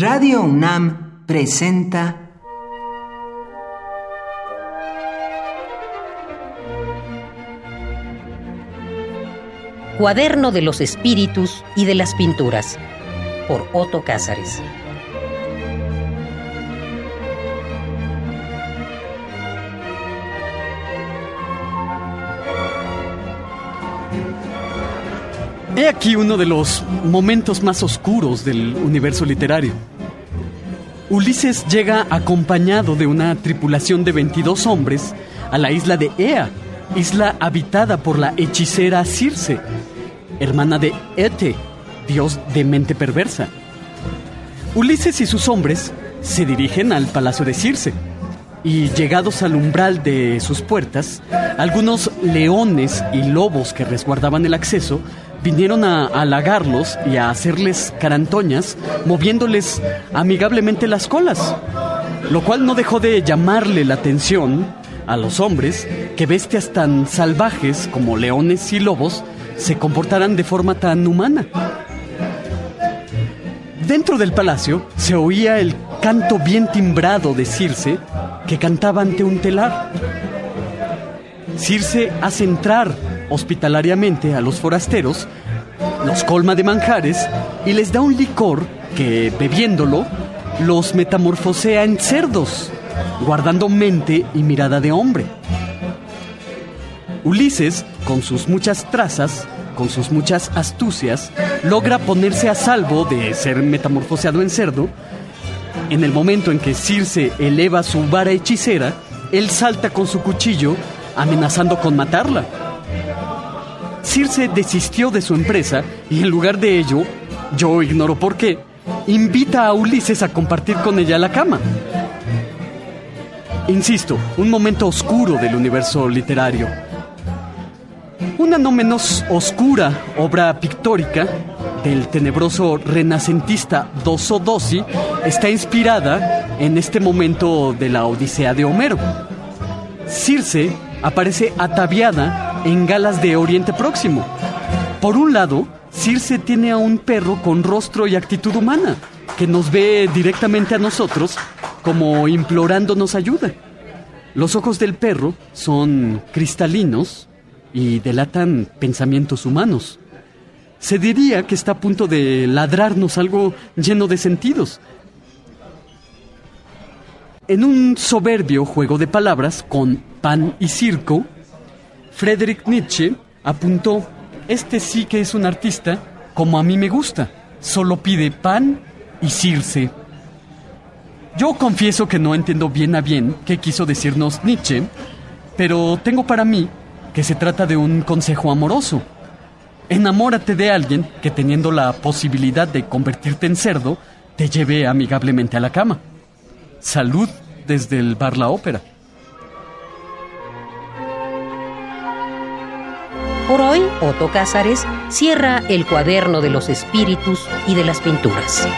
Radio UNAM presenta Cuaderno de los Espíritus y de las Pinturas por Otto Cázares. He aquí uno de los momentos más oscuros del universo literario. Ulises llega acompañado de una tripulación de 22 hombres a la isla de Ea, isla habitada por la hechicera Circe, hermana de Ete, dios de mente perversa. Ulises y sus hombres se dirigen al palacio de Circe y llegados al umbral de sus puertas, algunos leones y lobos que resguardaban el acceso vinieron a halagarlos y a hacerles carantoñas, moviéndoles amigablemente las colas, lo cual no dejó de llamarle la atención a los hombres que bestias tan salvajes como leones y lobos se comportaran de forma tan humana. Dentro del palacio se oía el canto bien timbrado de Circe que cantaba ante un telar. Circe hace entrar hospitalariamente a los forasteros, los colma de manjares y les da un licor que, bebiéndolo, los metamorfosea en cerdos, guardando mente y mirada de hombre. Ulises, con sus muchas trazas, con sus muchas astucias, logra ponerse a salvo de ser metamorfoseado en cerdo. En el momento en que Circe eleva su vara hechicera, él salta con su cuchillo, amenazando con matarla. Circe desistió de su empresa y en lugar de ello, yo ignoro por qué, invita a Ulises a compartir con ella la cama. Insisto, un momento oscuro del universo literario. Una no menos oscura obra pictórica del tenebroso renacentista Dosso Dossi está inspirada en este momento de la Odisea de Homero. Circe aparece ataviada en galas de Oriente Próximo. Por un lado, Circe tiene a un perro con rostro y actitud humana, que nos ve directamente a nosotros como implorándonos ayuda. Los ojos del perro son cristalinos y delatan pensamientos humanos. Se diría que está a punto de ladrarnos algo lleno de sentidos. En un soberbio juego de palabras con pan y circo, Friedrich Nietzsche apuntó, este sí que es un artista como a mí me gusta, solo pide pan y circe. Yo confieso que no entiendo bien a bien qué quiso decirnos Nietzsche, pero tengo para mí que se trata de un consejo amoroso. Enamórate de alguien que teniendo la posibilidad de convertirte en cerdo, te lleve amigablemente a la cama. Salud desde el bar La Ópera. Por hoy, Otto Cázares cierra el cuaderno de los espíritus y de las pinturas.